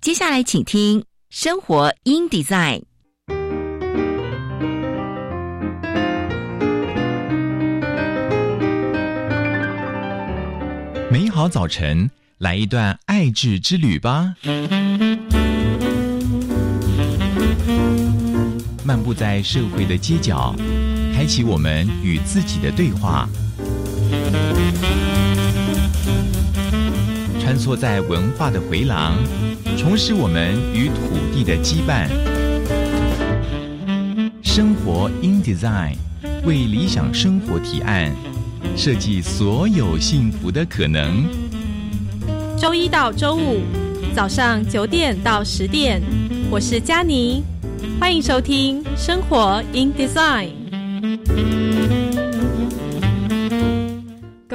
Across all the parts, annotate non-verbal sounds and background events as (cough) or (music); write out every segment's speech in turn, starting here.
接下来，请听《生活 in Design》。美好早晨，来一段爱智之旅吧。漫步在社会的街角，开启我们与自己的对话。穿梭在文化的回廊，重拾我们与土地的羁绊。生活 in design，为理想生活提案，设计所有幸福的可能。周一到周五早上九点到十点，我是佳妮，欢迎收听生活 in design。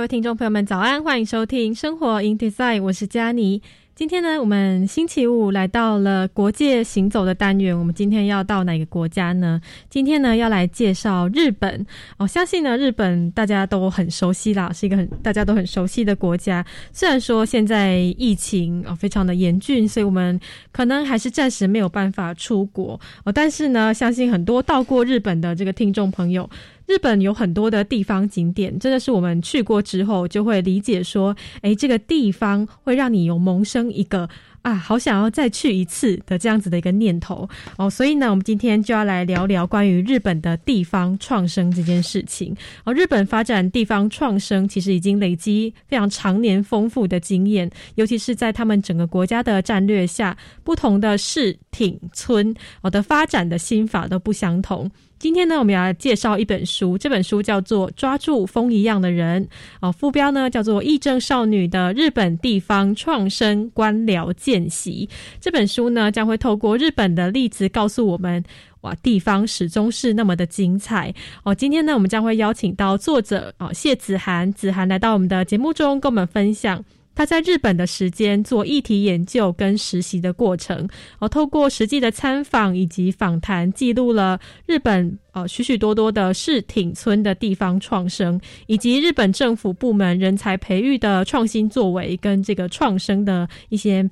各位听众朋友们，早安！欢迎收听《生活 in Design》，我是佳妮。今天呢，我们星期五来到了国界行走的单元。我们今天要到哪个国家呢？今天呢，要来介绍日本。哦，相信呢，日本大家都很熟悉啦，是一个很大家都很熟悉的国家。虽然说现在疫情哦非常的严峻，所以我们可能还是暂时没有办法出国哦。但是呢，相信很多到过日本的这个听众朋友。日本有很多的地方景点，真的是我们去过之后就会理解说，诶，这个地方会让你有萌生一个啊，好想要再去一次的这样子的一个念头哦。所以呢，我们今天就要来聊聊关于日本的地方创生这件事情。哦，日本发展地方创生其实已经累积非常常年丰富的经验，尤其是在他们整个国家的战略下，不同的市、町、村哦的发展的心法都不相同。今天呢，我们要介绍一本书，这本书叫做《抓住风一样的人》哦，副标呢叫做《义正少女的日本地方创生官僚见习》。这本书呢将会透过日本的例子告诉我们，哇，地方始终是那么的精彩哦。今天呢，我们将会邀请到作者哦谢子涵，子涵来到我们的节目中，跟我们分享。他在日本的时间做议题研究跟实习的过程，哦，透过实际的参访以及访谈，记录了日本呃许许多多的市町村的地方创生，以及日本政府部门人才培育的创新作为跟这个创生的一些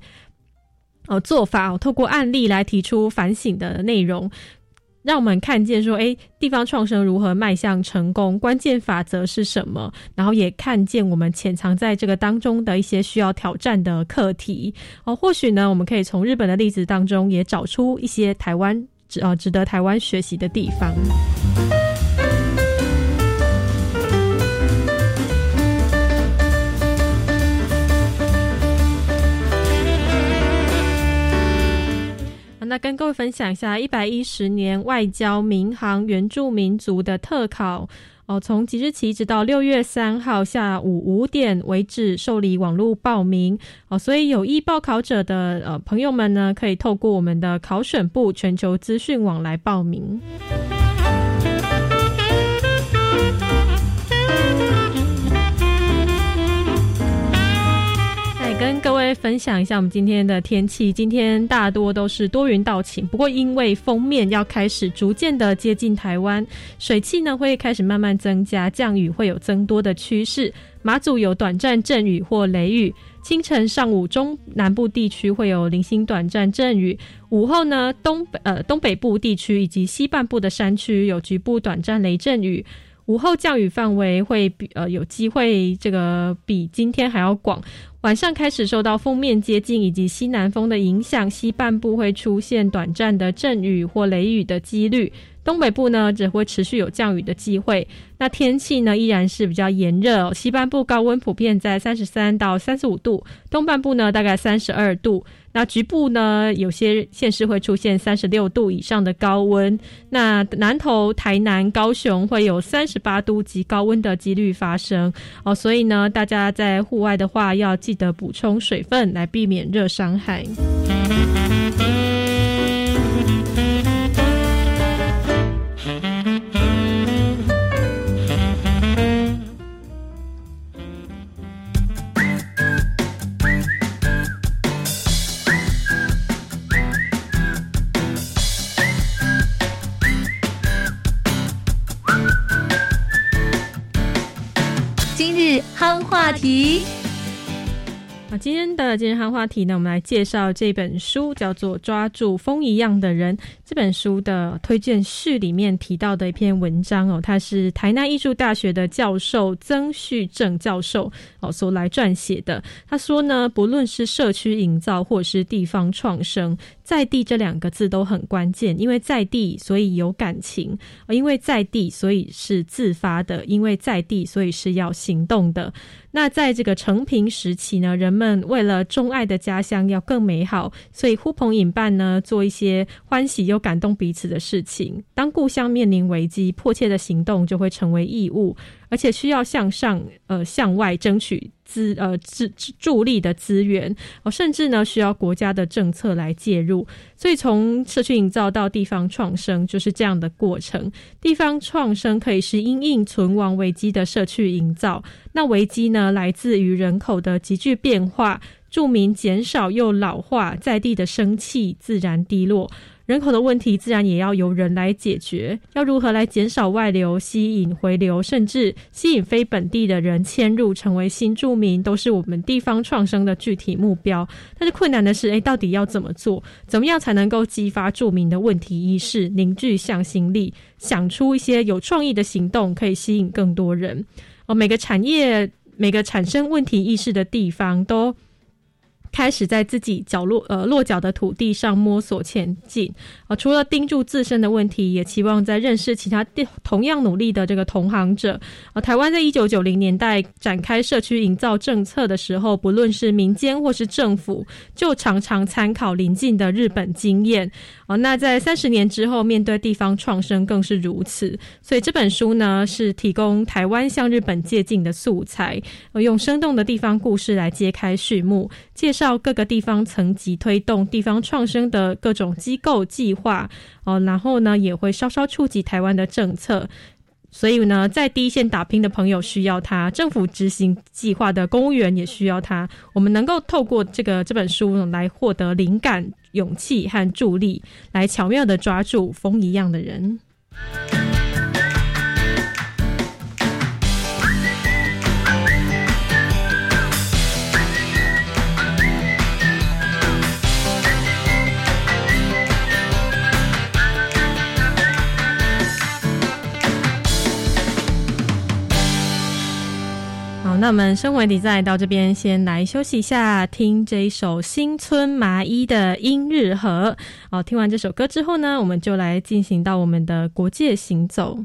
呃做法，透过案例来提出反省的内容。让我们看见说，哎，地方创生如何迈向成功？关键法则是什么？然后也看见我们潜藏在这个当中的一些需要挑战的课题。哦，或许呢，我们可以从日本的例子当中也找出一些台湾值呃值得台湾学习的地方。那跟各位分享一下一百一十年外交民航原住民族的特考哦，从即日起直到六月三号下午五点为止受理网络报名哦，所以有意报考者的呃朋友们呢，可以透过我们的考选部全球资讯网来报名。分享一下我们今天的天气。今天大多都是多云到晴，不过因为封面要开始逐渐的接近台湾，水汽呢会开始慢慢增加，降雨会有增多的趋势。马祖有短暂阵雨或雷雨，清晨、上午中南部地区会有零星短暂阵雨，午后呢东北呃东北部地区以及西半部的山区有局部短暂雷阵雨。午后降雨范围会比呃有机会这个比今天还要广。晚上开始受到锋面接近以及西南风的影响，西半部会出现短暂的阵雨或雷雨的几率。东北部呢只会持续有降雨的机会。那天气呢依然是比较炎热，西半部高温普遍在三十三到三十五度，东半部呢大概三十二度。那局部呢有些县市会出现三十六度以上的高温。那南投、台南、高雄会有三十八度及高温的几率发生哦。所以呢，大家在户外的话要记得补充水分，来避免热伤害。夯话题。好，今天的健康话题呢，我们来介绍这本书，叫做《抓住风一样的人》。这本书的推荐序里面提到的一篇文章哦，它是台南艺术大学的教授曾旭正教授哦所来撰写的。他说呢，不论是社区营造或是地方创生，在地这两个字都很关键，因为在地，所以有感情；因为在地，所以是自发的；因为在地，所以是要行动的。那在这个成平时期呢，人们为了钟爱的家乡要更美好，所以呼朋引伴呢，做一些欢喜又感动彼此的事情。当故乡面临危机，迫切的行动就会成为义务。而且需要向上呃向外争取资呃资助力的资源哦，甚至呢需要国家的政策来介入。所以从社区营造到地方创生就是这样的过程。地方创生可以是因应存亡危机的社区营造，那危机呢来自于人口的急剧变化，住民减少又老化，在地的生气自然低落。人口的问题自然也要由人来解决，要如何来减少外流、吸引回流，甚至吸引非本地的人迁入成为新住民，都是我们地方创生的具体目标。但是困难的是，诶，到底要怎么做？怎么样才能够激发住民的问题意识，凝聚向心力，想出一些有创意的行动，可以吸引更多人？哦，每个产业、每个产生问题意识的地方都。开始在自己角落呃落脚的土地上摸索前进啊，除了盯住自身的问题，也期望在认识其他同样努力的这个同行者啊。台湾在一九九零年代展开社区营造政策的时候，不论是民间或是政府，就常常参考邻近的日本经验啊。那在三十年之后，面对地方创生更是如此。所以这本书呢，是提供台湾向日本借鉴的素材，用生动的地方故事来揭开序幕，介绍。到各个地方层级推动地方创生的各种机构计划哦，然后呢也会稍稍触及台湾的政策，所以呢在第一线打拼的朋友需要他，政府执行计划的公务员也需要他。我们能够透过这个这本书来获得灵感、勇气和助力，来巧妙的抓住风一样的人。那我们生活底再到这边先来休息一下，听这一首新村麻衣的《阴日和》。好，听完这首歌之后呢，我们就来进行到我们的国界行走。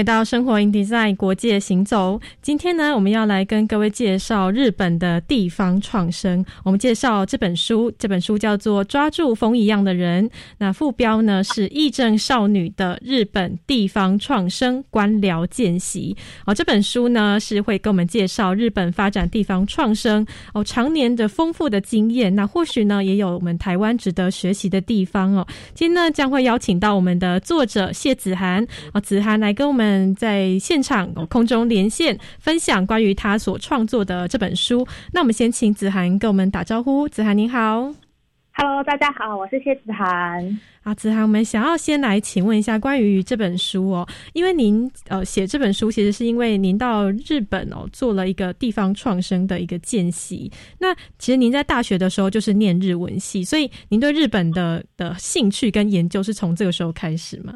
回到生活 in design 国界行走。今天呢，我们要来跟各位介绍日本的地方创生。我们介绍这本书，这本书叫做《抓住风一样的人》。那副标呢是“义正少女的日本地方创生官僚见习”。哦，这本书呢是会跟我们介绍日本发展地方创生哦常年的丰富的经验。那或许呢也有我们台湾值得学习的地方哦。今天呢将会邀请到我们的作者谢子涵哦，子涵来跟我们在现场、哦、空中连线，分享关于他所创作的这本书。那我们先请子涵跟我们打招呼。子涵您好。Hello，大家好，我是谢子涵。啊，子涵，我们想要先来请问一下关于这本书哦，因为您呃写这本书，其实是因为您到日本哦做了一个地方创生的一个见习。那其实您在大学的时候就是念日文系，所以您对日本的的兴趣跟研究是从这个时候开始吗？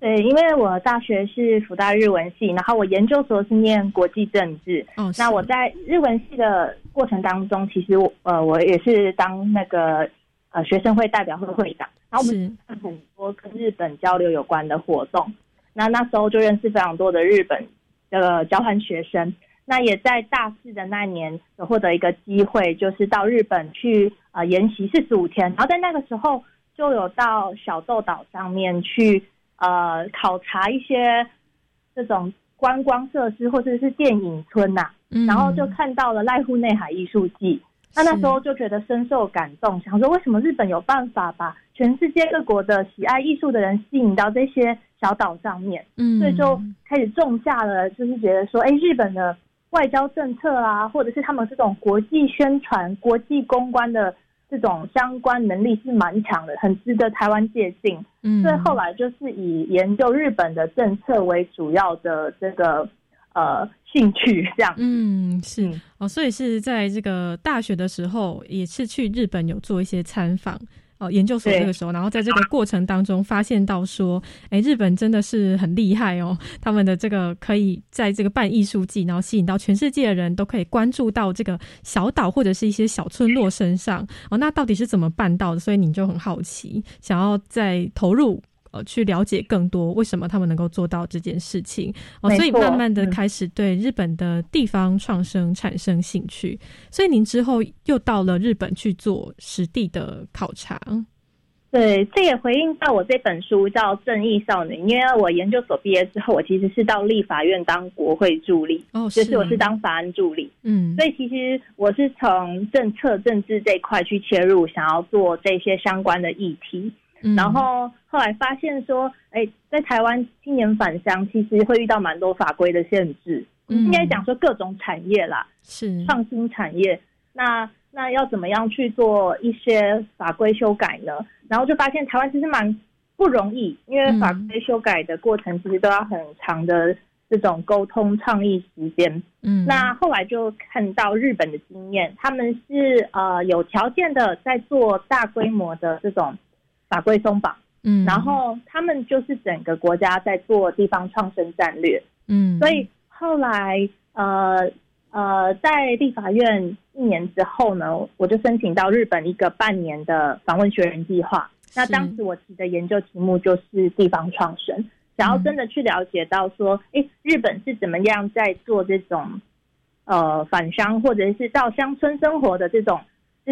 对，因为我大学是福大日文系，然后我研究所是念国际政治。哦，那我在日文系的过程当中，其实我呃我也是当那个呃学生会代表会会长，然后我们很多跟日本交流有关的活动。那那时候就认识非常多的日本的交换学生。那也在大四的那年有获得一个机会，就是到日本去呃研习四十五天，然后在那个时候就有到小豆岛上面去呃考察一些这种观光设施或者是电影村呐、嗯。然后就看到了濑户内海艺术季。那那时候就觉得深受感动，想说为什么日本有办法把全世界各国的喜爱艺术的人吸引到这些小岛上面，嗯，所以就开始种下了，就是觉得说，哎，日本的外交政策啊，或者是他们这种国际宣传、国际公关的这种相关能力是蛮强的，很值得台湾借鉴。嗯，所以后来就是以研究日本的政策为主要的这个呃兴趣，这样。嗯是嗯哦，所以是在这个大学的时候，也是去日本有做一些参访。哦，研究所对这个时候，然后在这个过程当中发现到说，哎，日本真的是很厉害哦，他们的这个可以在这个办艺术季，然后吸引到全世界的人都可以关注到这个小岛或者是一些小村落身上哦，那到底是怎么办到的？所以你就很好奇，想要再投入呃去了解更多为什么他们能够做到这件事情哦，没所以慢慢的嗯开始对日本的地方创生产生兴趣。所以您之后又到了日本去做实地的考察。对，这也回应到我这本书叫《正义少女》，因为我研究所毕业之后，我其实是到立法院当国会助理，哦，就是我是当法案助理，嗯，所以其实我是从政策政治这一块去切入，想要做这些相关的议题。嗯然后后来发现说，哎，在台湾青年返乡其实会遇到蛮多法规的限制，嗯应该讲说各种产业啦，是创新产业，那那要怎么样去做一些法规修改呢？然后就发现台湾其实蛮不容易，因为法规修改的过程其实都要很长的这种沟通倡议时间。嗯那后来就看到日本的经验，他们是呃有条件的在做大规模的这种法规松绑，嗯，然后他们就是整个国家在做地方创生战略。嗯，所以后来呃呃，在立法院一年之后呢，我就申请到日本一个半年的访问学人计划。那当时我提的研究题目就是地方创生，想要真的去了解到说，诶，日本是怎么样在做这种呃返乡或者是到乡村生活的这种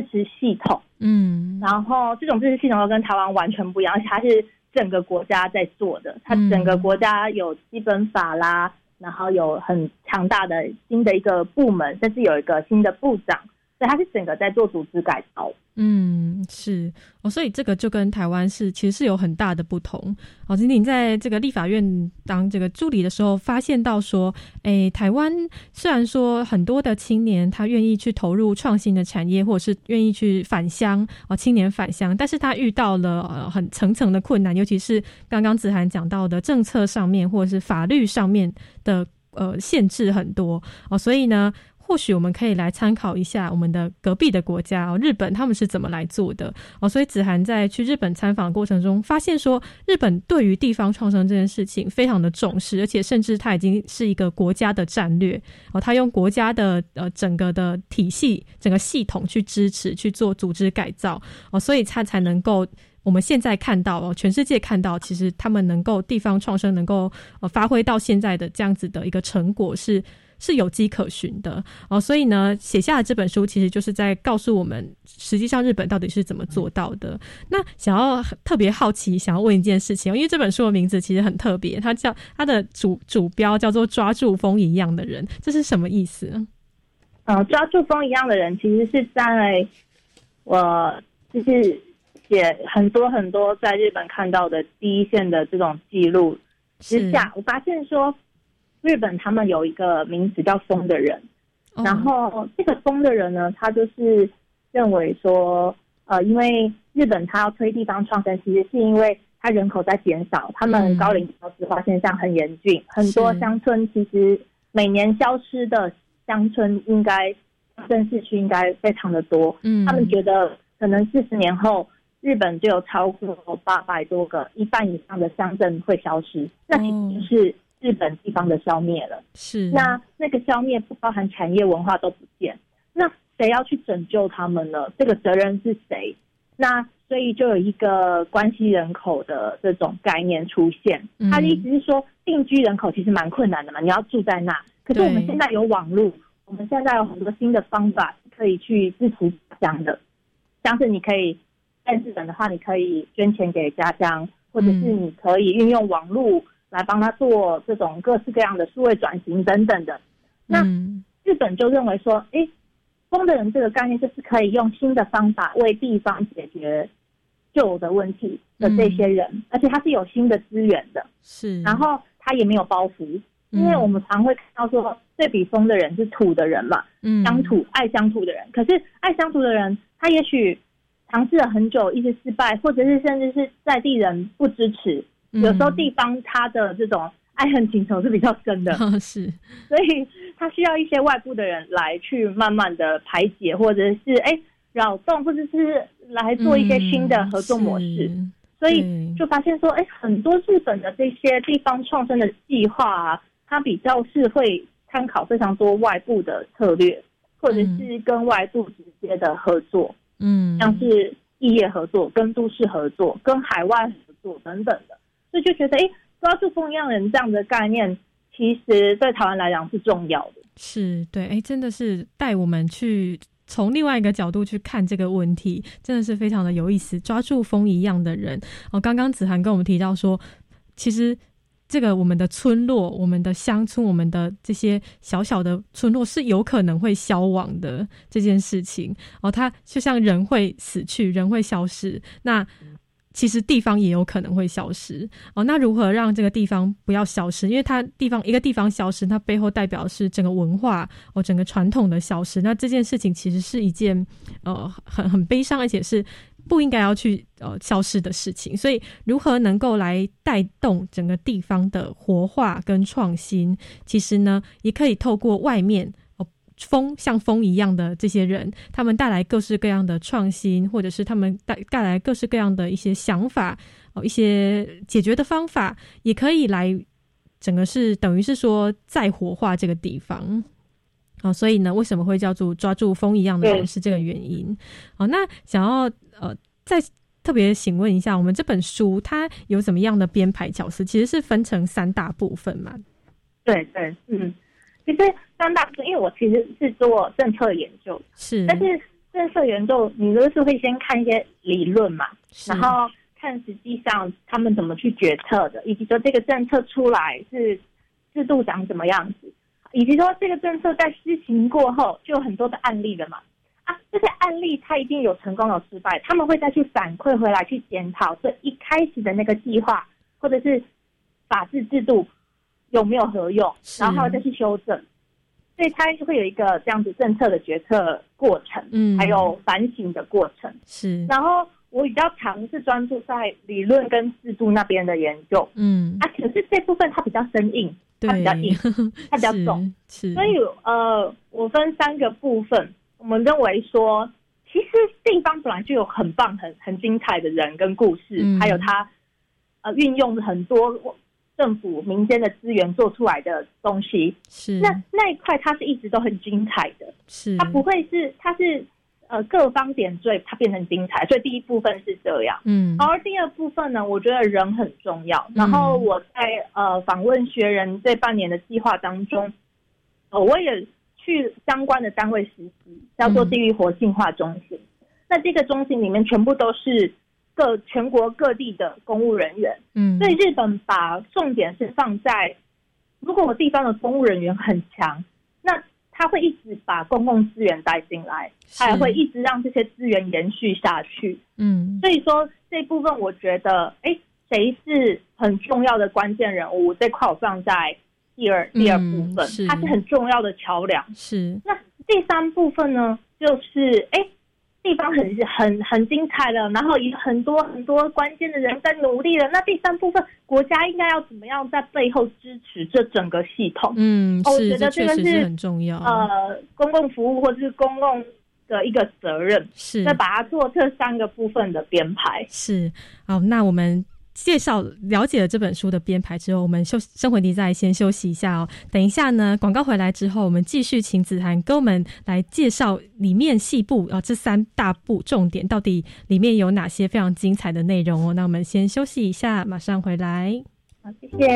支持系统。嗯然后这种支持系统又跟台湾完全不一样，而且它是整个国家在做的，它整个国家有基本法啦，然后有很强大的新的一个部门，甚至有一个新的部长，所以它是整个在做组织改造。嗯，是哦，所以这个就跟台湾是其实是有很大的不同。哦，今天在这个立法院当这个助理的时候，发现到说，诶，台湾虽然说很多的青年他愿意去投入创新的产业，或者是愿意去返乡哦，青年返乡，但是他遇到了呃很层层的困难，尤其是刚刚子涵讲到的政策上面或者是法律上面的呃限制很多哦，所以呢。或许我们可以来参考一下我们的隔壁的国家哦，日本他们是怎么来做的哦。所以子涵在去日本参访过程中，发现说日本对于地方创生这件事情非常的重视，而且甚至它已经是一个国家的战略哦。他用国家的呃整个的体系、整个系统去支持去做组织改造哦，所以他才能够。我们现在看到哦，全世界看到，其实他们能够地方创生，能够呃发挥到现在的这样子的一个成果是有迹可循的哦。所以呢，写下的这本书其实就是在告诉我们，实际上日本到底是怎么做到的。那想要特别好奇，想要问一件事情，因为这本书的名字其实很特别，它叫它的主主标叫做“抓住风一样的人”，这是什么意思？呃，抓住风一样的人，其实是在我就是写很多很多在日本看到的第一线的这种记录之下，我发现说日本他们有一个名词叫“风的人”，哦。然后这个风的人呢，他就是认为说，呃，因为日本他要推地方创生，其实是因为他人口在减少，他们嗯高龄少子化现象很严峻，很多乡村其实每年消失的乡村应该乡镇市区应该非常的多，嗯，他们觉得可能四十年后。日本就有超过八百多个，一半以上的乡镇会消失，那其实是日本地方的消灭了。是那那个消灭不包含产业文化都不见，那谁要去拯救他们呢？这个责任是谁？那所以就有一个关系人口的这种概念出现。嗯他的意思是说，定居人口其实蛮困难的嘛，你要住在那。可是我们对现在有网络，我们现在有很多新的方法可以去支持家乡的，像是你可以在日本的话，你可以捐钱给家乡，或者是你可以运用网络来帮他做这种各式各样的数位转型等等的。那嗯日本就认为说，诶，风的人这个概念就是可以用新的方法为地方解决旧的问题的这些人，而且他是有新的资源的，是，然后他也没有包袱，因为嗯我们常会看到说，对比风的人是土的人嘛，嗯。乡土爱乡土的人，可是爱乡土的人，他也许尝试了很久，一直失败，或者是甚至是在地人不支持，嗯有时候地方他的这种爱恨情仇是比较深的，(laughs) 是。所以他需要一些外部的人来去慢慢的排解，或者是哎扰动，或者是来做一些新的合作模式。嗯所以就发现说，哎，很多日本的这些地方创生的计划啊，它比较是会参考非常多外部的策略，或者是跟外部直接的合作，嗯，像是异业合作、跟都市合作、跟海外合作等等的。就觉得，哎，抓住风一样人这样的概念，其实对台湾来讲是重要的。是对，哎，真的是带我们去从另外一个角度去看这个问题，真的是非常的有意思。抓住风一样的人，哦，刚刚子涵跟我们提到说，其实这个我们的村落、我们的乡村、我们的这些小小的村落是有可能会消亡的这件事情。哦，它就像人会死去，人会消失，那。其实地方也有可能会消失哦。那如何让这个地方不要消失？因为它地方一个地方消失，它背后代表是整个文化哦，整个传统的消失。那这件事情其实是一件呃很很悲伤，而且是不应该要去呃消失的事情。所以如何能够来带动整个地方的活化跟创新？其实呢，也可以透过外面。风像风一样的这些人，他们带来各式各样的创新，或者是他们带带来各式各样的一些想法哦，一些解决的方法，也可以来整个是等于是说再活化这个地方哦。所以呢，为什么会叫做抓住风一样的人是这个原因哦？那想要呃再特别请问一下，我们这本书它有怎么样的编排角色？其实是分成三大部分嘛？对对，嗯。其实三大因为我其实是做政策研究，是，但是政策研究你都是会先看一些理论嘛，然后看实际上他们怎么去决策的，以及说这个政策出来是制度长什么样子，以及说这个政策在施行过后就有很多的案例了嘛，啊，这些案例它一定有成功有失败，他们会再去反馈回来去检讨这一开始的那个计划或者是法治制度。有没有合用，然后再去修正，所以它会有一个这样子政策的决策过程，嗯，还有反省的过程，是。然后我比较尝试专注在理论跟制度那边的研究，嗯，啊，可是这部分它比较生硬，它比较硬，(laughs) 它比较重，是。所以呃，我分三个部分，我们认为说，其实地方本来就有很棒、很很精彩的人跟故事，还有它呃运用很多。政府、民间的资源做出来的东西，是那那一块，它是一直都很精彩的。是它不会是，它是呃各方点缀，它变成精彩。所以第一部分是这样，嗯。而第二部分呢，我觉得人很重要。然后我在呃访问学人这半年的计划当中，呃，我也去相关的单位实习，叫做地域活性化中心。那这个中心里面全部都是。各全国各地的公务人员，嗯，所以日本把重点是放在，如果我地方的公务人员很强，那他会一直把公共资源带进来，他也会一直让这些资源延续下去，嗯，所以说这部分我觉得，哎，谁是很重要的关键人物这块我放在第二第二部分，它是很重要的桥梁，是。那第三部分呢，就是哎。地方很很很精彩了，然后有很多很多关键的人在努力了。那第三部分，国家应该要怎么样在背后支持这整个系统？嗯，我觉得这个是很重要。呃，公共服务或者是公共的一个责任，是再把它做这三个部分的编排。是好，那我们。介绍了解了这本书的编排之后，我们休生活题再先休息一下哦。等一下呢，广告回来之后，我们继续请子涵跟我们来介绍里面细部啊这三大部重点到底里面有哪些非常精彩的内容哦。那我们先休息一下，马上回来。好，谢谢，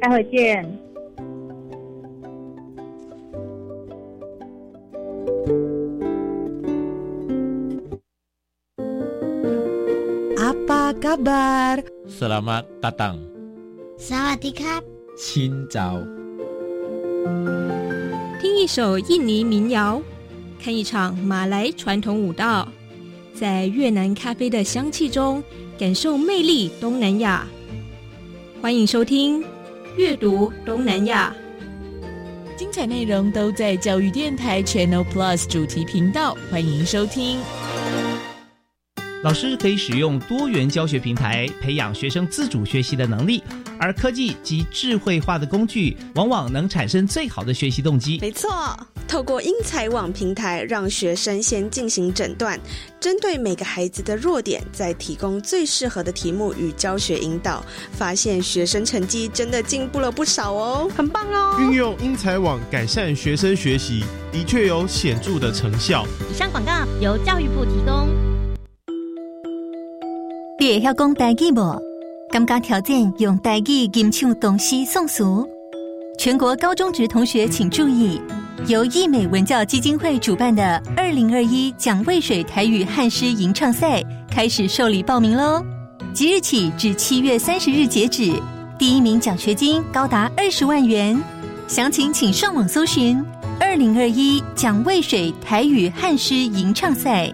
待会见。Apa kabar? Selamat datang. Sawadee 清早。听一首印尼民谣，看一场马来传统舞蹈，在越南咖啡的香气中，感受魅力东南亚。欢迎收听《阅读东南亚》，精彩内容都在教育电台 Channel Plus 主题频道，欢迎收听。老师可以使用多元教学平台培养学生自主学习的能力，而科技及智慧化的工具往往能产生最好的学习动机。没错，透过英才网平台，让学生先进行诊断，针对每个孩子的弱点，再提供最适合的题目与教学引导，发现学生成绩真的进步了不少哦，很棒哦！运用英才网改善学生学习，的确有显著的成效。以上广告由教育部提供。你会晓讲台语无？感觉挑战用台语吟唱东西宋词。全国高中职同学请注意，由益美文教基金会主办的二零二一蒋渭水台语汉诗吟唱赛开始受理报名喽！即日起至七月三十日截止，第一名奖学金高达二十万元。详情请上网搜寻“二零二一蒋渭水台语汉诗吟唱赛”。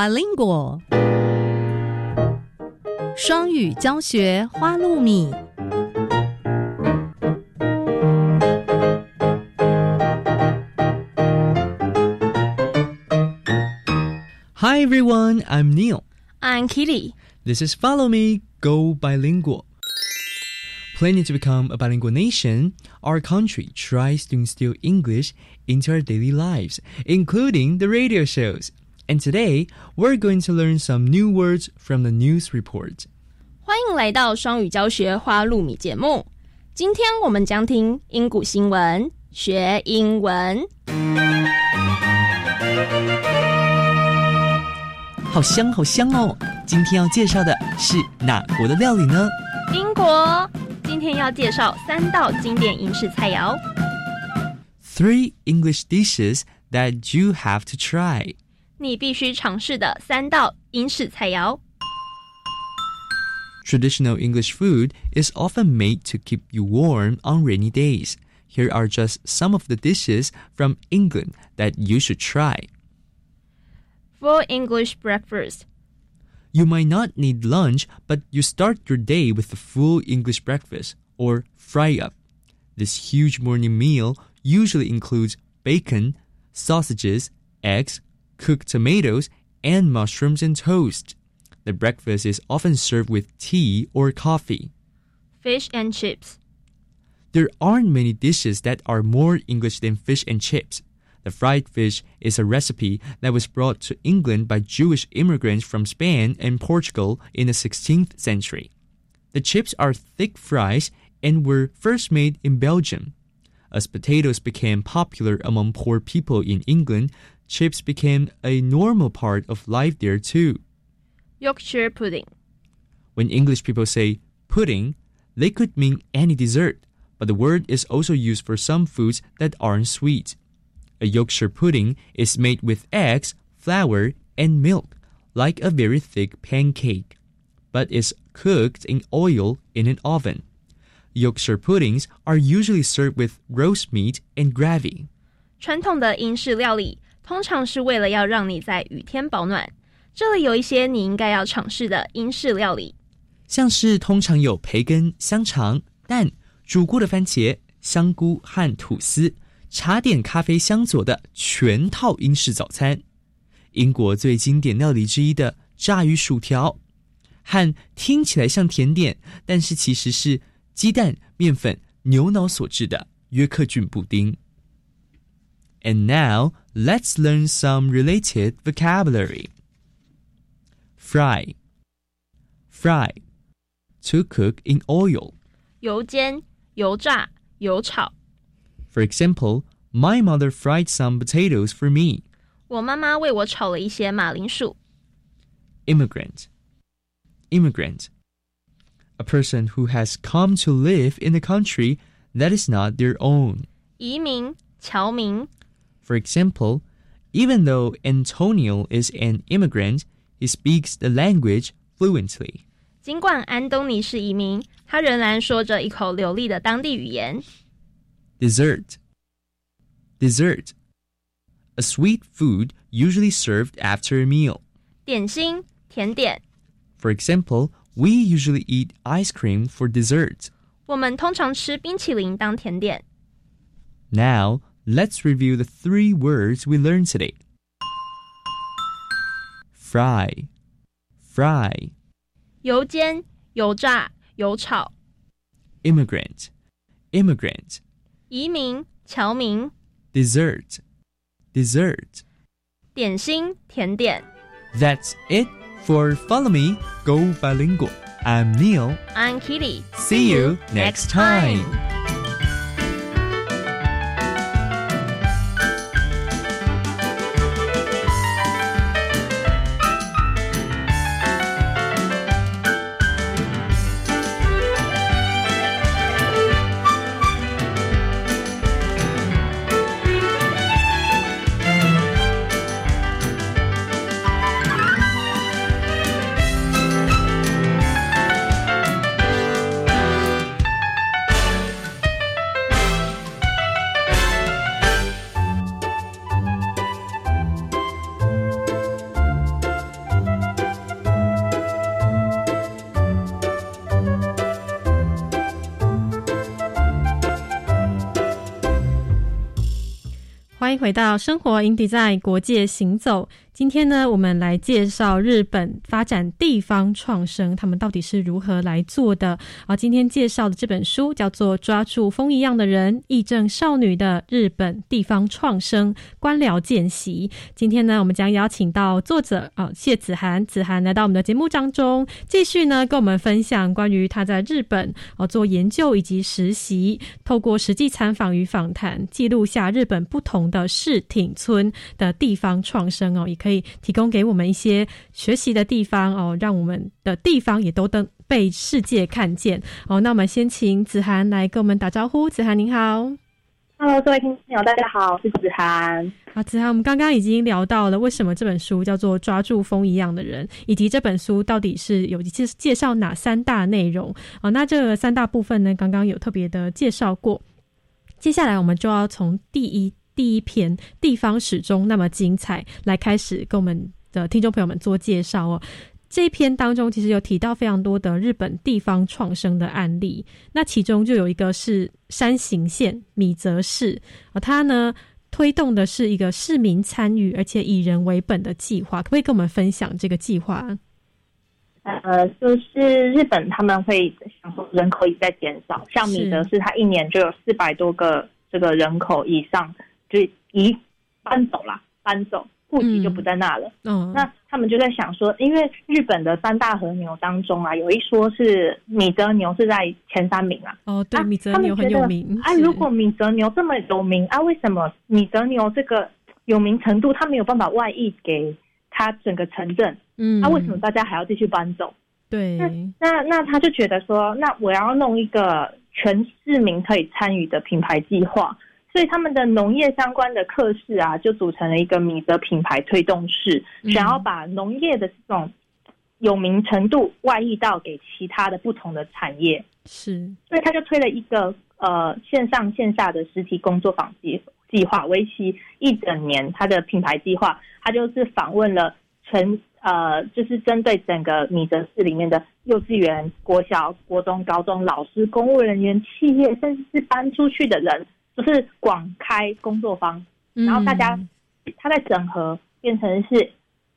bilingual。双语教学花露米。 Hi everyone, I'm Neil. I'm Kitty. This is Follow Me, Go Bilingual. Planning to become a bilingual nation, our country tries to instill English into our daily lives, including the radio shows. And today, we're going to learn some new words from the news report. 欢迎来到双语教学花露米节目。今天我们将听英古新闻，学英文。好香好香哦！今天要介绍的是哪国的料理呢？英国今天要介绍三道经典英式菜肴。 Three English dishes that you have to try. 你必须尝试的三道英式菜肴。 Traditional English food is often made to keep you warm on rainy days. Here are just some of the dishes from England that you should try. For English breakfast, You might not need lunch, but you start your day with a full English breakfast or fry up. This huge morning meal usually includes bacon, sausages, eggs, cooked tomatoes, and mushrooms and toast. The breakfast is often served with tea or coffee. fish and chips. There aren't many dishes that are more English than fish and chips. The fried fish is a recipe that was brought to England by Jewish immigrants from Spain and Portugal in the 16th century. The chips are thick fries and were first made in Belgium. As potatoes became popular among poor people in England, chips became a normal part of life there too. Yorkshire pudding. When English people say pudding, they could mean any dessert, but the word is also used for some foods that aren't sweet. A Yorkshire pudding is made with eggs, flour, and milk, like a very thick pancake, but is cooked in oil in an oven. Yorkshire puddings are usually served with roast meat and gravy. 传统的英式料理 通常是为了要让你在雨天保暖。这里有一些你应该要尝试的英式料理，像是通常有培根、香肠、蛋、煮过的番茄、香菇和吐司，茶点、咖啡相佐的全套英式早餐。英国最经典料理之一的炸鱼薯条，和听起来像甜点，但是其实是鸡蛋、面粉、牛脑所制的约克郡布丁。And now let's learn some related vocabulary. Fry. Fry. To cook in oil. 油煎、油炸、油炒。 For example, my mother fried some potatoes for me. 我妈妈为我炒了一些马铃薯。 Immigrant. Immigrant. A person who has come to live in a country that is not their own. 移民、侨民。 For example, even though Antonio is an immigrant, he speaks the language fluently. 尽管安东尼是移民，他仍然说着一口流利的当地语言。 Dessert. Dessert. A sweet food usually served after a meal. 点心、甜点。 For example, we usually eat ice cream for dessert. 我们通常吃冰淇淋当甜点。 Now, let's review the three words we learned today. fry fry 油煎、油炸、油炒。 immigrant immigrant 移民、侨民。 dessert dessert 点心、甜点。 That's it for Follow Me Go Bilingual. I'm Neil. I'm Kitty. See you next time. 到生活 in design 国界行走。今天呢，我们来介绍日本发展地方创生，他们到底是如何来做的啊？今天介绍的这本书叫做《抓住风一样的人：议政少女的日本地方创生官僚见习》。今天呢，我们将邀请到作者啊谢子涵，子涵来到我们的节目当中，继续呢跟我们分享关于他在日本哦做研究以及实习，透过实际参访与访谈，记录下日本不同的市町村的地方创生哦，也可以提供给我们一些学习的地方哦，让我们的地方也都能被世界看见哦。那我们先请子涵来跟我们打招呼，子涵您好。Hello，各位听众朋友，大家好，我是子涵。啊，子涵，我们刚刚已经聊到了为什么这本书叫做《抓住风一样的人》，以及这本书到底是有介介绍哪三大内容哦。那这三大部分呢，刚刚有特别的介绍过。接下来我们就要从第一第一篇地方始终那么精彩来开始跟我们的听众朋友们做介绍哦。这一篇当中其实有提到非常多的日本地方创生的案例，那其中就有一个是山形县米泽市啊，它呢推动的是一个市民参与而且以人为本的计划，可不可以跟我们分享这个计划？呃，就是日本他们会想说人口一直在减少，像米德市，它一年就有四百多个这个人口以上就移搬走了，搬走户籍就不在那了。嗯，那他们就在想说，因为日本的三大和牛当中啊，有一说是米泽牛是在前三名啊。哦，对，米泽牛很有名。啊，如果米泽牛这么有名啊，为什么米泽牛这个有名程度，它没有办法外溢给它整个城镇？嗯，那、啊、为什么大家还要继续搬走？对，那那那他就觉得说，那我要弄一个全市民可以参与的品牌计划，所以他们的农业相关的课室啊，就组成了一个米泽品牌推动室，嗯想要把农业的这种有名程度外溢到给其他的不同的产业。是，所以他就推了一个呃线上线下的实体工作坊计计划，为期一整年。他的品牌计划，他就是访问了全呃，就是针对整个米泽市里面的幼稚园、国小、国中、高中老师、公务人员、企业，甚至是搬出去的人，就是广开工作坊，然后大家他在整合变成是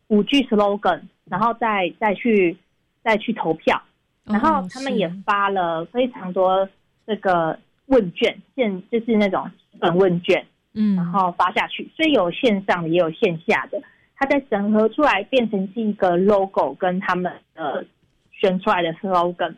五句 slogan，然后再再去再去投票。然后他们也发了非常多这个问卷，现就是那种本问卷，嗯，然后发下去，所以有线上的也有线下的，他在整合出来变成是一个 logo 跟他们的选出来的 slogan，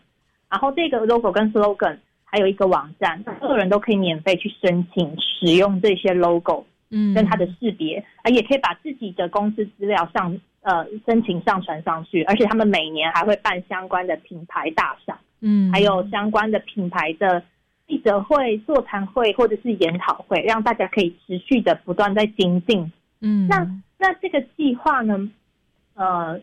然后这个 logo 跟 slogan 还有一个网站，所有人都可以免费去申请使用这些 logo，嗯，跟它的识别，啊，也可以把自己的公司资料上。呃，申请上传上去，而且他们每年还会办相关的品牌大赏，嗯，还有相关的品牌的记者会、座谈会或者是研讨会，让大家可以持续的不断在精进。嗯，那那这个计划呢，呃，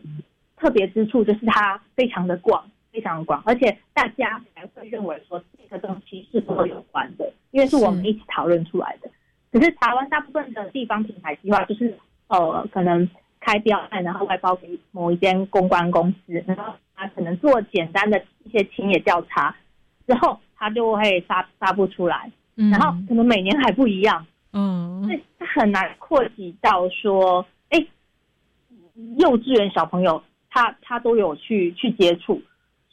特别之处就是它非常的广，非常广，而且大家还会认为说这个东西是跟我有关的，因为是我们一起讨论出来的。可是台湾大部分的地方品牌计划就是呃，可能。开标案，然后外包给某一间公关公司，然后他可能做简单的一些田野调查之后，他就会发发布出来，嗯、然后可能每年还不一样，嗯，所以他很难扩及到说，哎，幼稚园小朋友，他他都有去去接触，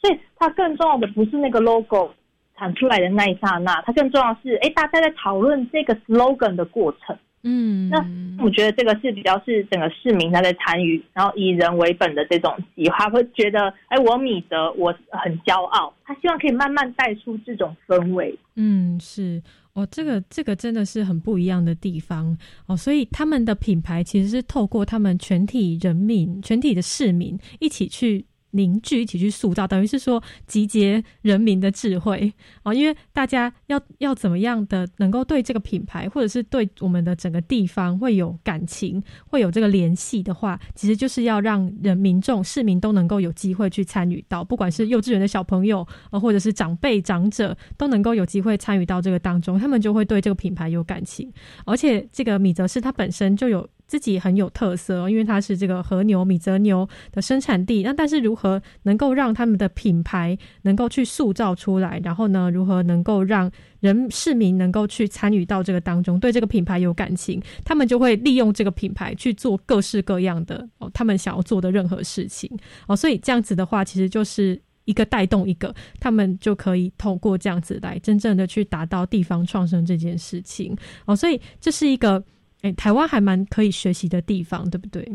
所以它更重要的不是那个 logo 产出来的那一刹那，它更重要的是，哎，大家在讨论这个 slogan 的过程。嗯，那我觉得这个是比较是整个市民他在参与，然后以人为本的这种计划，会觉得，哎，我米德我很骄傲，他希望可以慢慢带出这种氛围。嗯，是哦，这个这个真的是很不一样的地方哦，所以他们的品牌其实是透过他们全体人民、全体的市民一起去。凝聚一起去塑造，等于是说集结人民的智慧哦，因为大家要要怎么样的能够对这个品牌，或者是对我们的整个地方会有感情，会有这个联系的话，其实就是要让人民众市民都能够有机会去参与到，不管是幼稚园的小朋友，呃，或者是长辈长者，都能够有机会参与到这个当中，他们就会对这个品牌有感情，而且这个米泽是它本身就有。自己很有特色，因为它是这个和牛米泽牛的生产地。那但是如何能够让他们的品牌能够去塑造出来？然后呢，如何能够让人市民能够去参与到这个当中，对这个品牌有感情？他们就会利用这个品牌去做各式各样的哦，他们想要做的任何事情哦。所以这样子的话，其实就是一个带动一个，他们就可以透过这样子来真正的去达到地方创生这件事情哦。所以这是一个。哎，台湾还蛮可以学习的地方，对不对？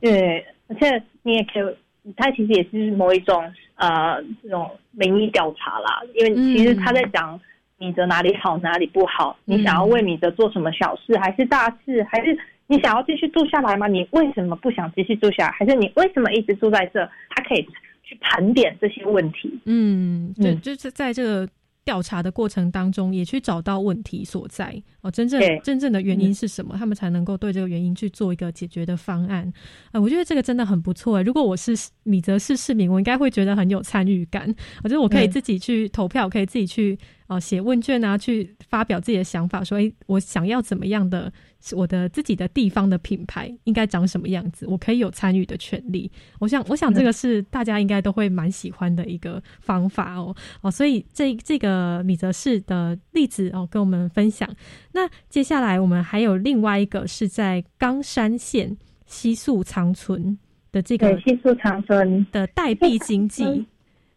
对，而且你也可以，它其实也是某一种呃这种民意调查啦。因为其实他在讲米泽哪里好，哪里不好。你想要为米泽做什么小事，还是大事？还是你想要继续住下来吗？你为什么不想继续住下来？还是你为什么一直住在这？他可以去盘点这些问题。嗯，对，就是在这个。调查的过程当中，也去找到问题所在哦，真正真正的原因是什么？他们才能够对这个原因去做一个解决的方案。呃，我觉得这个真的很不错。如果我是米泽市市民，我应该会觉得很有参与感。我觉得我可以自己去投票，可以自己去。哦，写问卷啊，去发表自己的想法，说：“哎，我想要怎么样的我的自己的地方的品牌应该长什么样子？我可以有参与的权利。”我想，我想这个是大家应该都会蛮喜欢的一个方法哦。哦，所以这这个米泽市的例子哦，跟我们分享。那接下来我们还有另外一个是在冈山县西宿长村的这个西宿长村的代币经济，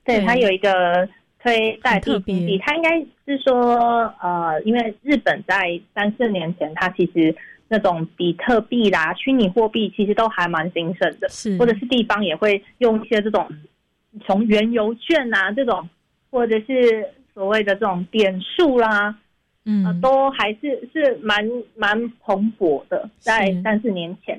对，它有一个。推代币经济，他应该是说，呃，因为日本在三四年前，它其实那种比特币啦、虚拟货币其实都还蛮兴盛的，是。或者是地方也会用一些这种从原油券啊这种，或者是所谓的这种点数啦，嗯，都还是是蛮蛮蓬勃的，在三四年前。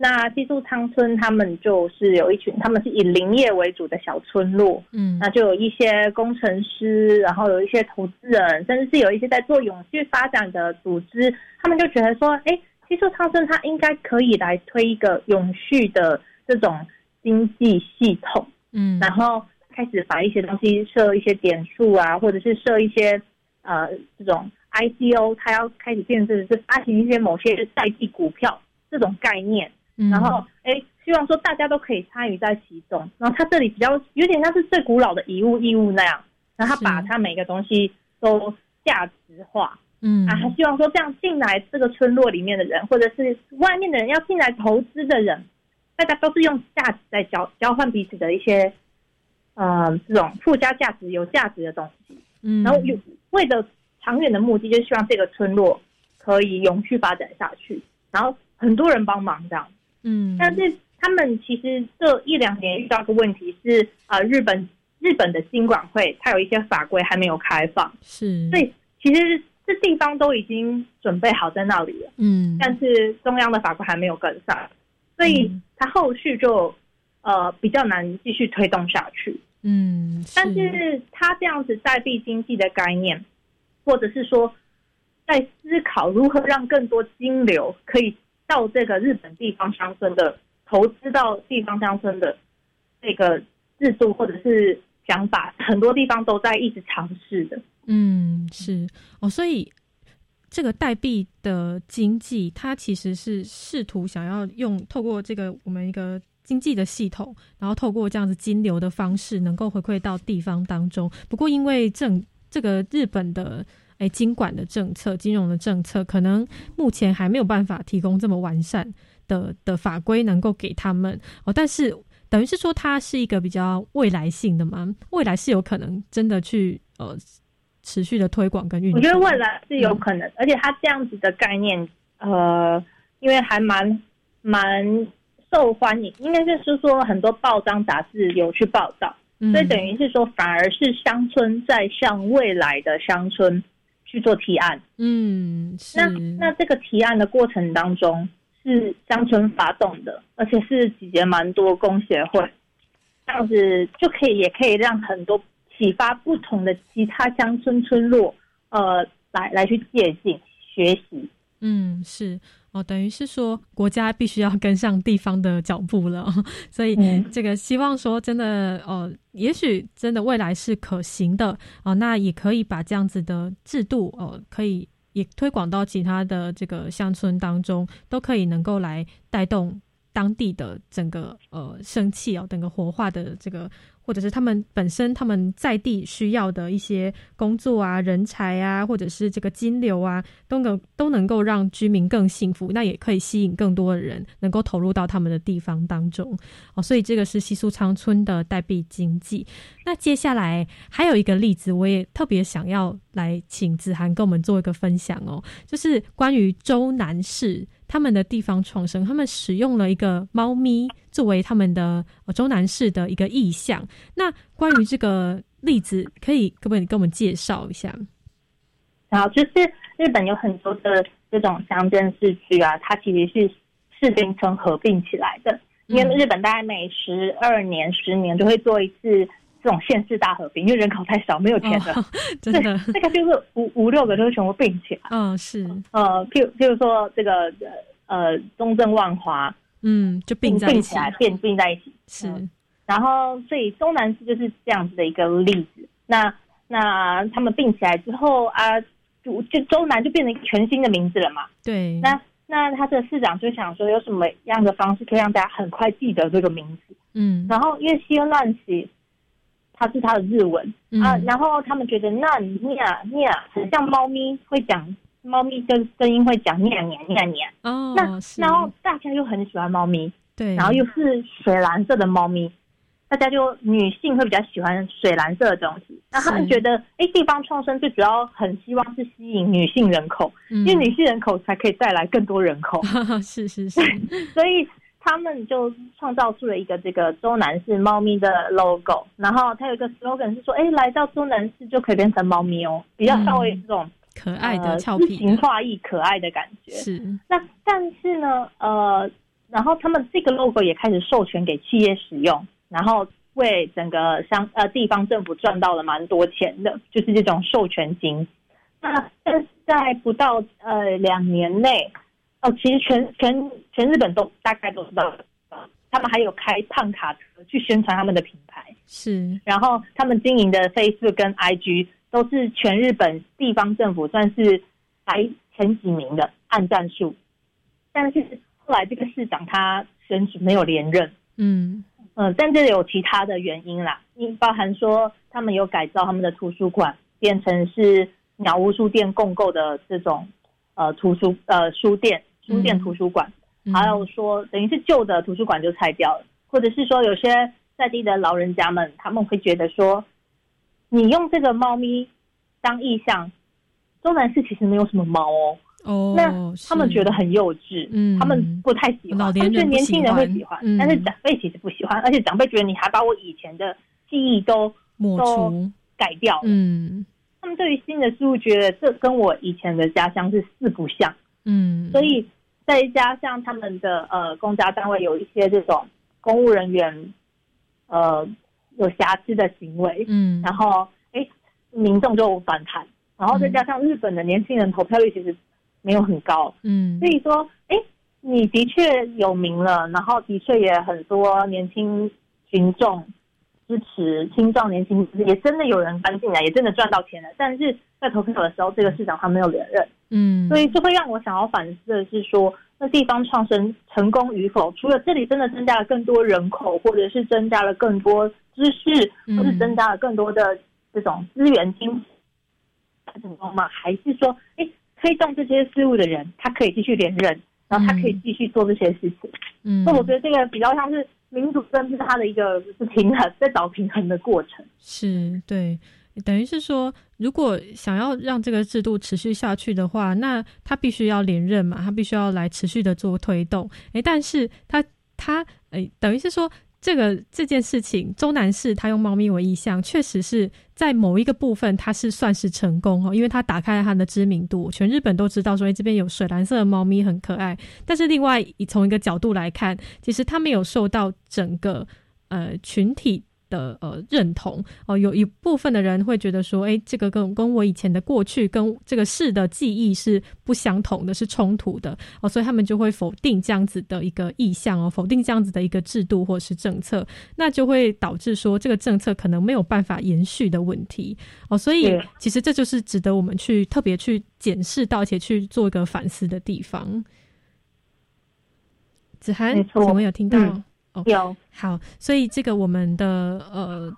那寄宿仓村他们就是有一群，他们是以林业为主的小村落，嗯，那就有一些工程师，然后有一些投资人，甚至是有一些在做永续发展的组织，他们就觉得说，哎，寄宿仓村它应该可以来推一个永续的这种经济系统，嗯，然后开始把一些东西设一些点数啊，或者是设一些呃这种 ICO，它要开始变成是发行一些某些代替股票这种概念。然后，哎，希望说大家都可以参与在其中。然后他这里比较有点像是最古老的遗物义务那样，然后他把他每个东西都价值化。嗯，啊，他希望说这样进来这个村落里面的人，或者是外面的人要进来投资的人，大家都是用价值在交交换彼此的一些，呃，这种附加价值、有价值的东西。嗯，然后有为了长远的目的，就希望这个村落可以永续发展下去。然后很多人帮忙这样。嗯，但是他们其实这一两年遇到个问题是，啊，日本日本的经管会它有一些法规还没有开放，是，所以其实这地方都已经准备好在那里了，嗯，但是中央的法规还没有跟上，所以它后续就呃比较难继续推动下去，嗯，但是它这样子代币经济的概念，或者是说在思考如何让更多金流可以。到这个日本地方乡村的投资到地方乡村的这个制度或者是想法，很多地方都在一直尝试的。嗯，是哦，所以这个代币的经济，它其实是试图想要用透过这个我们一个经济的系统，然后透过这样子金流的方式，能够回馈到地方当中。不过因为正这个日本的。哎经管的政策、金融的政策，可能目前还没有办法提供这么完善的的法规，能够给他们哦。但是等于是说，它是一个比较未来性的嘛，未来是有可能真的去呃持续的推广跟运作。我觉得未来是有可能，而且它这样子的概念，呃，因为还蛮蛮受欢迎，应该就是说很多报章杂志有去报道，嗯所以等于是说反而是乡村在向未来的乡村去做提案。嗯，是那那这个提案的过程当中是乡村发动的，而且是集结蛮多工协会，这样子就可以也可以让很多启发不同的其他乡村村落，呃，来来去借鉴学习。嗯，是哦，等于是说国家必须要跟上地方的脚步了，(laughs) 所以这个希望说真的，呃，也许真的未来是可行的哦、那也可以把这样子的制度哦、可以也推广到其他的这个乡村当中，都可以能够来带动当地的整个呃生气哦，整个活化的这个。或者是他们本身他们在地需要的一些工作啊、人才啊，或者是这个金流啊，都能都能够让居民更幸福，那也可以吸引更多的人能够投入到他们的地方当中哦。所以这个是西苏昌村的代币经济。那接下来还有一个例子，我也特别想要来请子涵跟我们做一个分享哦，就是关于周南市。他们的地方创生，他们使用了一个猫咪作为他们的呃周南市的一个意象。那关于这个例子，可以可不可以跟我们介绍一下？然后就是日本有很多的这种乡镇市区啊，它其实是市町村合并起来的。因为日本大概每十二年、十年就会做一次这种县市大合并，因为人口太少，没有钱的，哦、(laughs) 真的，这个就是五五六个都全部并起来。嗯，是，呃，譬如譬如说这个呃中正万华，嗯，就并在并起来，并并在一起，是。嗯、然后，所以中南市就是这样子的一个例子。那那他们并起来之后啊，就就中南就变成一个全新的名字了嘛。对。那那他的市长就想说，有什么样的方式可以让大家很快记得这个名字？嗯。然后，因为西恩乱喜，它是它的日文、嗯、啊，然后他们觉得那念念很像猫咪会讲，猫咪跟声音会讲念念念念。哦。那然后大家又很喜欢猫咪，对，然后又是水蓝色的猫咪。大家就女性会比较喜欢水蓝色的东西，那他们觉得，哎，地方创生最主要很希望是吸引女性人口，嗯、因为女性人口才可以带来更多人口。是 (laughs) 是是，(laughs) 所以他们就创造出了一个这个周南市猫咪的 logo，然后它有一个 slogan 是说，哎，来到周南市就可以变成猫咪哦，比较稍微这种、嗯、可爱的、呃、俏皮、诗情画意、可爱的感觉。是。那但是呢，呃，然后他们这个 logo 也开始授权给企业使用。然后为整个乡呃地方政府赚到了蛮多钱的，就是这种授权金。那但是在不到呃两年内，哦，其实全全全日本都大概都知道，他们还有开胖卡车去宣传他们的品牌。是，然后他们经营的 Facebook 跟 IG 都是全日本地方政府算是排前几名的按战数。但是后来这个市长他选举没有连任。嗯。嗯，但这有其他的原因啦，因包含说他们有改造他们的图书馆，变成是鸟屋书店共购的这种呃图书呃书店书店图书馆，嗯、还有说等于是旧的图书馆就拆掉了，或者是说有些在地的老人家们他们会觉得说，你用这个猫咪当意象，中南市其实没有什么猫哦。哦，那他们觉得很幼稚，嗯，他们不太喜欢，他们觉得年轻人会喜欢，嗯、但是长辈其实不喜欢，而且长辈觉得你还把我以前的记忆都抹除、改掉了，嗯，他们对于新的事物觉得这跟我以前的家乡是四不像，嗯，所以再加上他们的呃公家单位有一些这种公务人员呃有瑕疵的行为，嗯，然后哎民众就反弹，然后再加上日本的年轻人投票率其实。没有很高，嗯，所以说，哎，你的确有名了，然后的确也很多年轻群众支持青壮年轻，也真的有人搬进来，也真的赚到钱了。但是在投票的时候，这个市长他没有连任，嗯，所以就会让我想要反思的是说，那地方创生成功与否，除了这里真的增加了更多人口，或者是增加了更多知识，或是增加了更多的这种资源金。成功吗？还是说，哎，推动这些事物的人，他可以继续连任，然后他可以继续做这些事情？嗯，那我觉得这个比较像是民主政治它的一个是平衡，在找平衡的过程。是对。等于是说，如果想要让这个制度持续下去的话，那他必须要连任嘛，他必须要来持续的做推动。诶，但是他他诶，等于是说，这个这件事情，周南市他用猫咪为意象，确实是在某一个部分，他是算是成功哦，因为他打开了他的知名度，全日本都知道说，诶这边有水蓝色的猫咪很可爱。但是另外从一个角度来看，其实他没有受到整个呃群体。的呃认同。哦，有一部分的人会觉得说，哎，这个跟跟我以前的过去跟这个事的记忆是不相同的，是冲突的。哦，所以他们就会否定这样子的一个意向哦，否定这样子的一个制度或是政策，那就会导致说这个政策可能没有办法延续的问题。哦，所以其实这就是值得我们去特别去检视到，而且去做一个反思的地方。子涵，有没有听到？有好，所以这个我们的呃，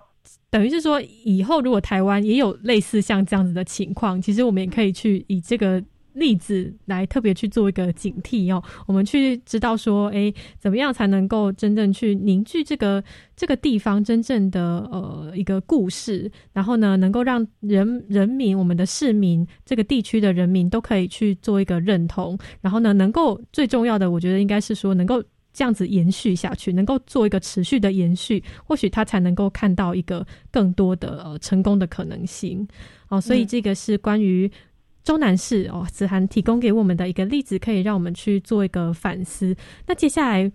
等于是说，以后如果台湾也有类似像这样子的情况，其实我们也可以去以这个例子来特别去做一个警惕哦。我们去知道说，哎，怎么样才能够真正去凝聚这个这个地方真正的呃一个故事，然后呢，能够让人人民、我们的市民、这个地区的人民都可以去做一个认同，然后呢，能够最重要的，我觉得应该是说能够。这样子延续下去，能够做一个持续的延续，或许他才能够看到一个更多的呃成功的可能性哦。所以这个是关于周南市哦，子涵提供给我们的一个例子，可以让我们去做一个反思。那接下来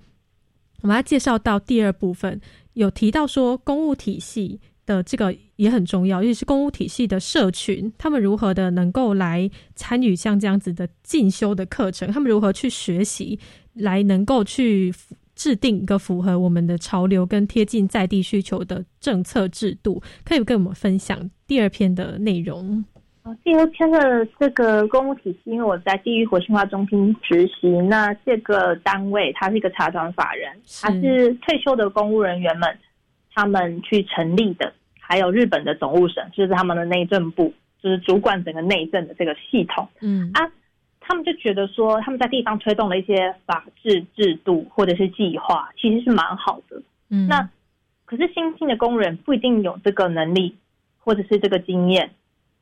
我们要介绍到第二部分，有提到说公务体系的这个也很重要，尤其是公务体系的社群，他们如何的能够来参与像这样子的进修的课程，他们如何去学习。来能够去制定一个符合我们的潮流跟贴近在地需求的政策制度，可以跟我们分享第二篇的内容。第二篇的这个公务体系，因为我在地域活性化中心实习，那这个单位它是一个茶团法人，它是退休的公务人员们他们去成立的，还有日本的总务省，就是他们的内政部，就是主管整个内政的这个系统。嗯啊。他们就觉得说，他们在地方推动了一些法治制度或者是计划，其实是蛮好的。嗯，那可是新进的工人不一定有这个能力，或者是这个经验，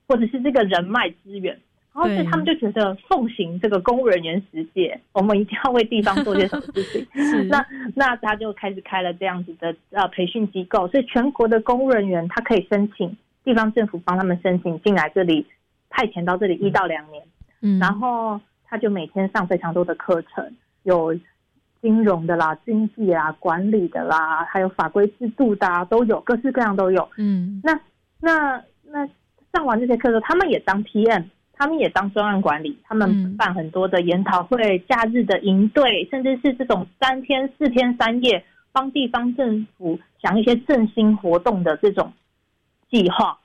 或者是这个人脉资源，然后所以他们就觉得奉行这个公务人员实践，我们一定要为地方做些什么事情。(laughs) 那那他就开始开了这样子的呃培训机构，所以全国的公务人员他可以申请地方政府帮他们申请进来这里派遣到这里一到两年。然后他就每天上非常多的课程，有金融的啦、经济啊、管理的啦，还有法规制度的啊都有，各式各样都有。嗯，那那那上完这些课之后，他们也当 PM，他们也当专案管理，他们办很多的研讨会、假日的营队，甚至是这种三天四天三夜帮地方政府想一些振兴活动的这种计划。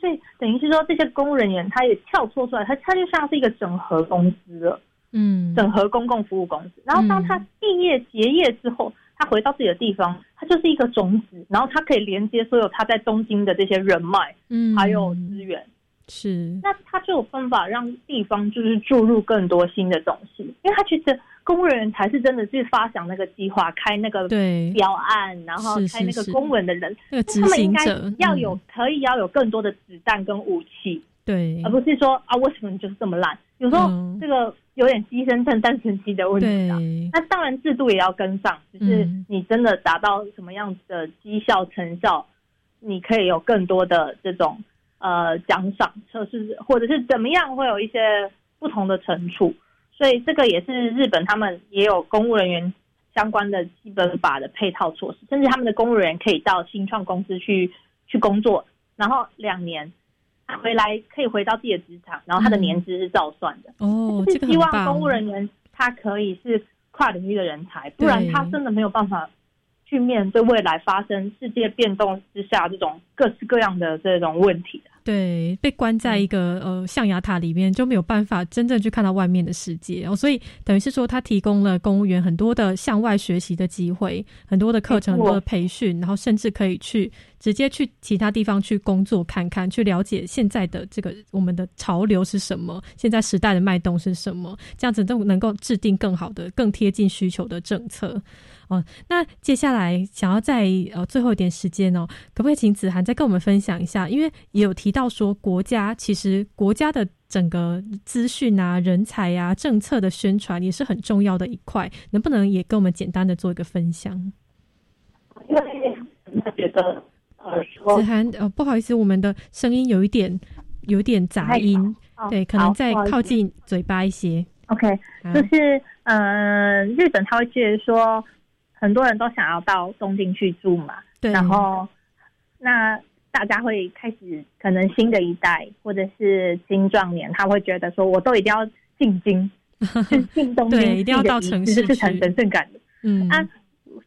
所以等于是说，这些公务人员他也跳脱出来，他他就像是一个整合公司了，嗯，整合公共服务公司。然后当他毕业结业之后，他回到自己的地方，他就是一个种子，然后他可以连接所有他在东京的这些人脉，嗯，还有资源，是。那他就有方法让地方就是注入更多新的东西，因为他觉得。公务人员才是真的是发想那个计划、开那个标案，然后开那个公文的人。他们应该要有可以要有更多的子弹跟武器，对，而不是说啊，为什么你就是这么烂？有时候这个有点牺牲趁诞生期的问题啊。那当然制度也要跟上，就是你真的达到什么样的绩效成效，你可以有更多的这种呃奖赏测试，或者是怎么样，会有一些不同的惩处。所以这个也是日本，他们也有公务人员相关的基本法的配套措施，甚至他们的公务人员可以到新创公司去去工作，然后两年回来可以回到自己的职场，然后他的年资是照算的。哦，是希望公务人员他可以是跨领域的人才，不然他真的没有办法去面对未来发生世界变动之下这种各式各样的这种问题。对，被关在一个呃象牙塔里面，就没有办法真正去看到外面的世界哦。所以等于是说，他提供了公务员很多的向外学习的机会，很多的课程、很多的培训，然后甚至可以去直接去其他地方去工作看看，去了解现在的这个我们的潮流是什么，现在时代的脉动是什么，这样子都能够制定更好的、更贴近需求的政策。哦，那接下来想要在呃最后一点时间哦，可不可以请子涵再跟我们分享一下？因为也有提到说，国家其实国家的整个资讯啊、人才啊、政策的宣传也是很重要的一块，能不能也跟我们简单的做一个分享？因为他觉得呃，子涵呃，不好意思，我们的声音有一点有一点杂音，对，可能再靠近嘴巴一些。OK，就是嗯、呃日本他会觉得说。很多人都想要到东京去住嘛，对，然后那大家会开始，可能新的一代或者是青壮年，他会觉得说，我都一定要进京，(laughs) 去进东京，对，一定要到城市是很神圣感的。嗯，啊，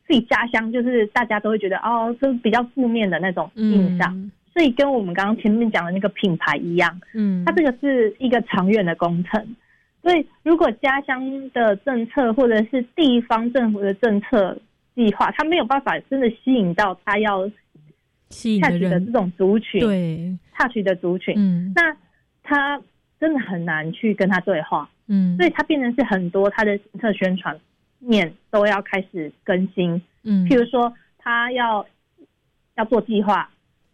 自己家乡就是大家都会觉得哦，是比较负面的那种印象，嗯、所以跟我们刚刚前面讲的那个品牌一样，嗯，它这个是一个长远的工程。所以，如果家乡的政策或者是地方政府的政策计划，他没有办法真的吸引到他要吸引的的这种族群，对，touch 的族群，嗯，那他真的很难去跟他对话，嗯，所以他变成是很多他的政策宣传面都要开始更新，嗯，譬如说他要要做计划，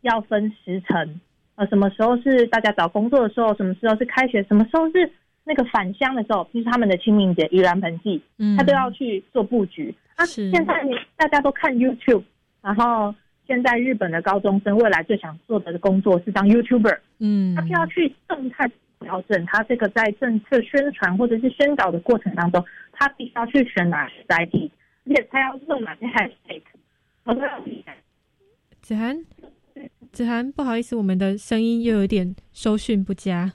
要分时程，呃，什么时候是大家找工作的时候，什么时候是开学，什么时候是。那个返乡的时候，就是他们的清明节、盂兰盆祭，嗯，他都要去做布局。啊，现在大家都看 YouTube，然后现在日本的高中生未来最想做的工作是当 YouTuber，嗯，他就要去动态调整他这个在政策宣传或者是宣导的过程当中，他必须要去选哪些载体，而且他要用哪些 hashtag，我都要理解。子涵，子涵，不好意思，我们的声音又有点收讯不佳。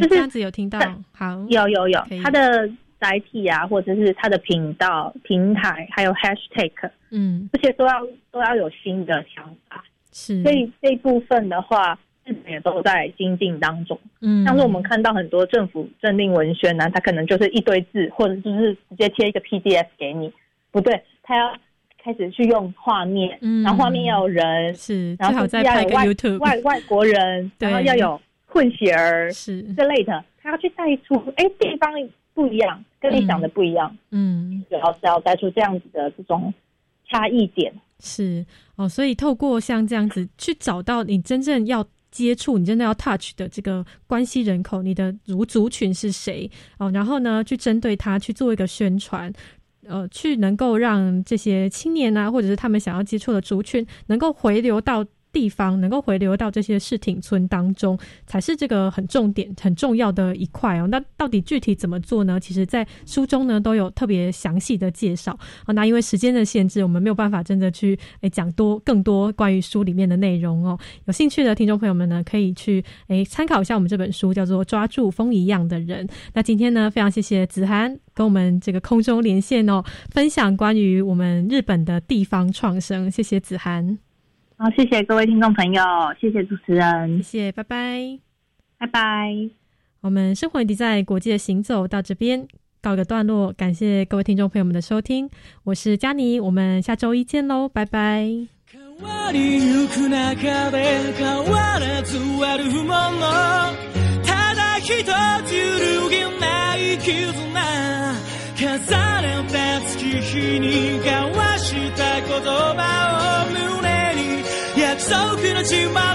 就是这样子有听到，好，有有有，它的载体啊，或者是它的频道、平台，还有 hashtag，嗯，这些都要都要有新的想法。是，所以这一部分的话，日本也都在精进当中。嗯，像是我们看到很多政府政令文宣呢，它可能就是一堆字，或者就是直接贴一个 PDF 给你，不对，它要开始去用画面，嗯，然后画面要有人，是，然后再拍个 YouTube，外外国人，然后要有。混血儿是之类的，他要去带出，哎，地方不一样，跟你想的不一样，嗯，主要是要带出这样子的这种差异点。是哦，所以透过像这样子去找到你真正要接触、你真的要 touch 的这个关系人口，你的族族群是谁哦，然后呢，去针对他去做一个宣传。呃，去能够让这些青年啊，或者是他们想要接触的族群，能够回流到。地方能够回流到这些市町村当中，才是这个很重点、很重要的一块哦。那到底具体怎么做呢？其实，在书中呢都有特别详细的介绍啊。那因为时间的限制，我们没有办法真的去诶讲多更多关于书里面的内容哦。有兴趣的听众朋友们呢，可以去诶参考一下我们这本书，叫做《抓住风一样的人》。那今天呢，非常谢谢子涵跟我们这个空中连线哦，分享关于我们日本的地方创生。谢谢子涵。好，谢谢各位听众朋友，谢谢主持人，谢谢，拜拜，拜拜。我们生活迪在国际的行走到这边告一个段落，感谢各位听众朋友们的收听，我是佳妮，我们下周一见喽，拜拜。重ねた月日に交わした言葉を so good at my.